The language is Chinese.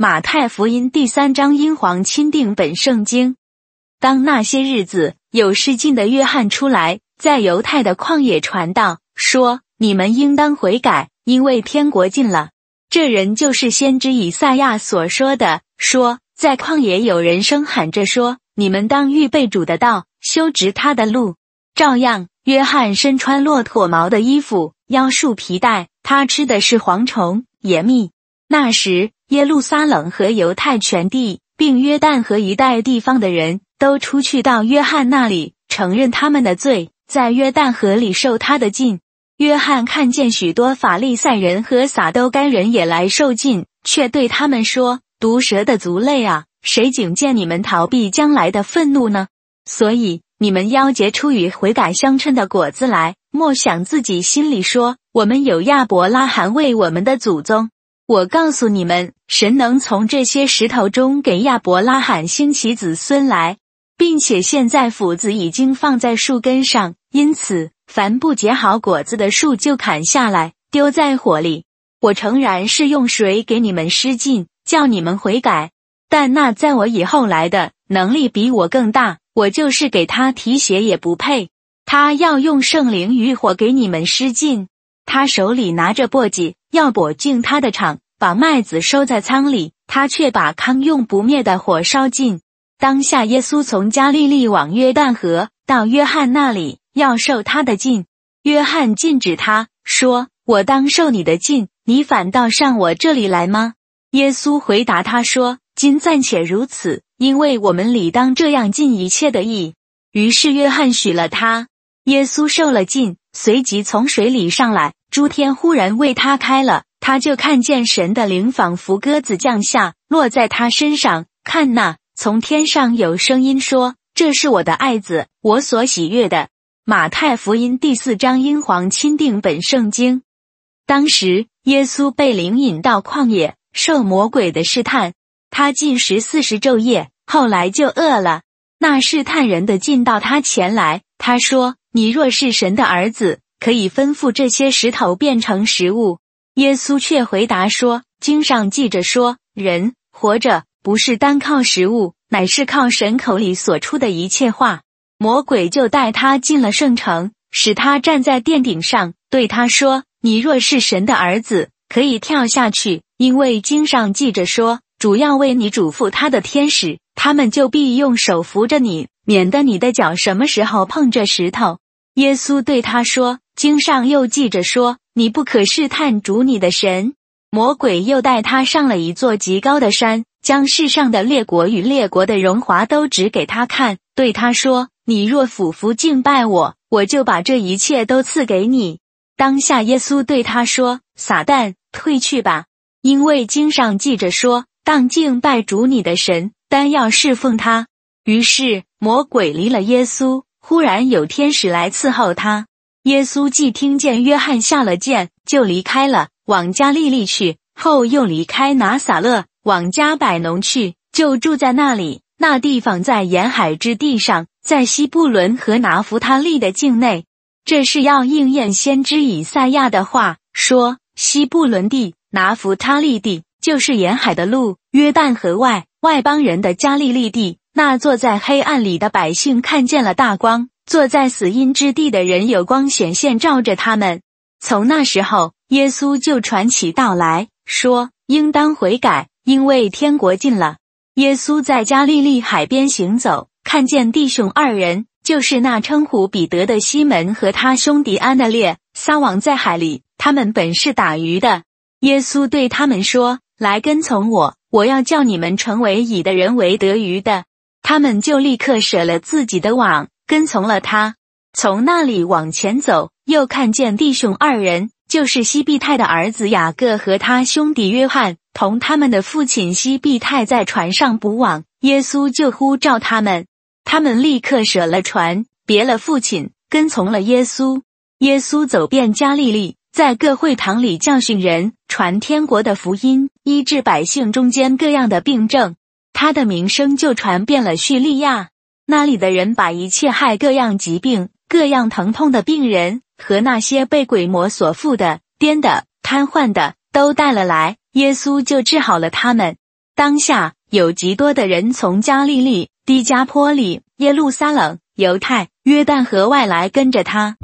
马太福音第三章，英皇钦定本圣经。当那些日子，有失禁的约翰出来，在犹太的旷野传道，说：“你们应当悔改，因为天国近了。”这人就是先知以赛亚所说的，说在旷野有人声喊着说：“你们当预备主的道，修直他的路。”照样，约翰身穿骆驼毛的衣服，腰束皮带，他吃的是蝗虫、野蜜。那时，耶路撒冷和犹太全地，并约旦河一带地方的人都出去到约翰那里，承认他们的罪，在约旦河里受他的禁。约翰看见许多法利赛人和撒都该人也来受禁，却对他们说：“毒蛇的族类啊，谁警戒你们逃避将来的愤怒呢？所以你们要结出与悔改相称的果子来，莫想自己心里说：我们有亚伯拉罕为我们的祖宗。我告诉你们，神能从这些石头中给亚伯拉罕兴起子孙来，并且现在斧子已经放在树根上，因此。”凡不结好果子的树，就砍下来丢在火里。我诚然是用水给你们施浸，叫你们悔改，但那在我以后来的能力比我更大，我就是给他提鞋也不配。他要用圣灵与火给你们施浸，他手里拿着簸箕，要簸进他的场，把麦子收在仓里，他却把糠用不灭的火烧尽。当下，耶稣从加利利往约旦河到约翰那里。要受他的禁，约翰禁止他说：“我当受你的禁，你反倒上我这里来吗？”耶稣回答他说：“今暂且如此，因为我们理当这样尽一切的意。”于是约翰许了他。耶稣受了禁，随即从水里上来，诸天忽然为他开了，他就看见神的灵仿佛鸽子降下，落在他身上。看那，从天上有声音说：“这是我的爱子，我所喜悦的。”马太福音第四章，英皇钦定本圣经。当时，耶稣被灵引到旷野，受魔鬼的试探。他进食四十昼夜，后来就饿了。那试探人的进到他前来，他说：“你若是神的儿子，可以吩咐这些石头变成食物。”耶稣却回答说：“经上记着说，人活着不是单靠食物，乃是靠神口里所出的一切话。”魔鬼就带他进了圣城，使他站在殿顶上，对他说：“你若是神的儿子，可以跳下去，因为经上记着说，主要为你嘱咐他的天使，他们就必用手扶着你，免得你的脚什么时候碰着石头。”耶稣对他说：“经上又记着说，你不可试探主你的神。”魔鬼又带他上了一座极高的山，将世上的列国与列国的荣华都指给他看，对他说。你若俯伏敬拜我，我就把这一切都赐给你。当下，耶稣对他说：“撒旦，退去吧，因为经上记着说，当敬拜主你的神，单要侍奉他。”于是魔鬼离了耶稣。忽然有天使来伺候他。耶稣既听见约翰下了剑，就离开了，往加利利去。后又离开拿撒勒，往加百农去，就住在那里。那地方在沿海之地上。在西布伦和拿弗他利的境内，这是要应验先知以赛亚的话，说西布伦地、拿弗他利地就是沿海的路，约旦河外外邦人的加利利地。那坐在黑暗里的百姓看见了大光，坐在死荫之地的人有光显现照着他们。从那时候，耶稣就传起道来说，应当悔改，因为天国近了。耶稣在加利利海边行走。看见弟兄二人，就是那称呼彼得的西门和他兄弟安的列，撒网在海里。他们本是打鱼的。耶稣对他们说：“来跟从我，我要叫你们成为以的人为得鱼的。”他们就立刻舍了自己的网，跟从了他。从那里往前走，又看见弟兄二人，就是西庇太的儿子雅各和他兄弟约翰，同他们的父亲西庇太在船上捕网。耶稣就呼召他们。他们立刻舍了船，别了父亲，跟从了耶稣。耶稣走遍加利利，在各会堂里教训人，传天国的福音，医治百姓中间各样的病症。他的名声就传遍了叙利亚。那里的人把一切害各样疾病、各样疼痛的病人和那些被鬼魔所附的、癫的、瘫痪的，都带了来，耶稣就治好了他们。当下有极多的人从加利利、低加坡里、耶路撒冷、犹太、约旦河外来跟着他。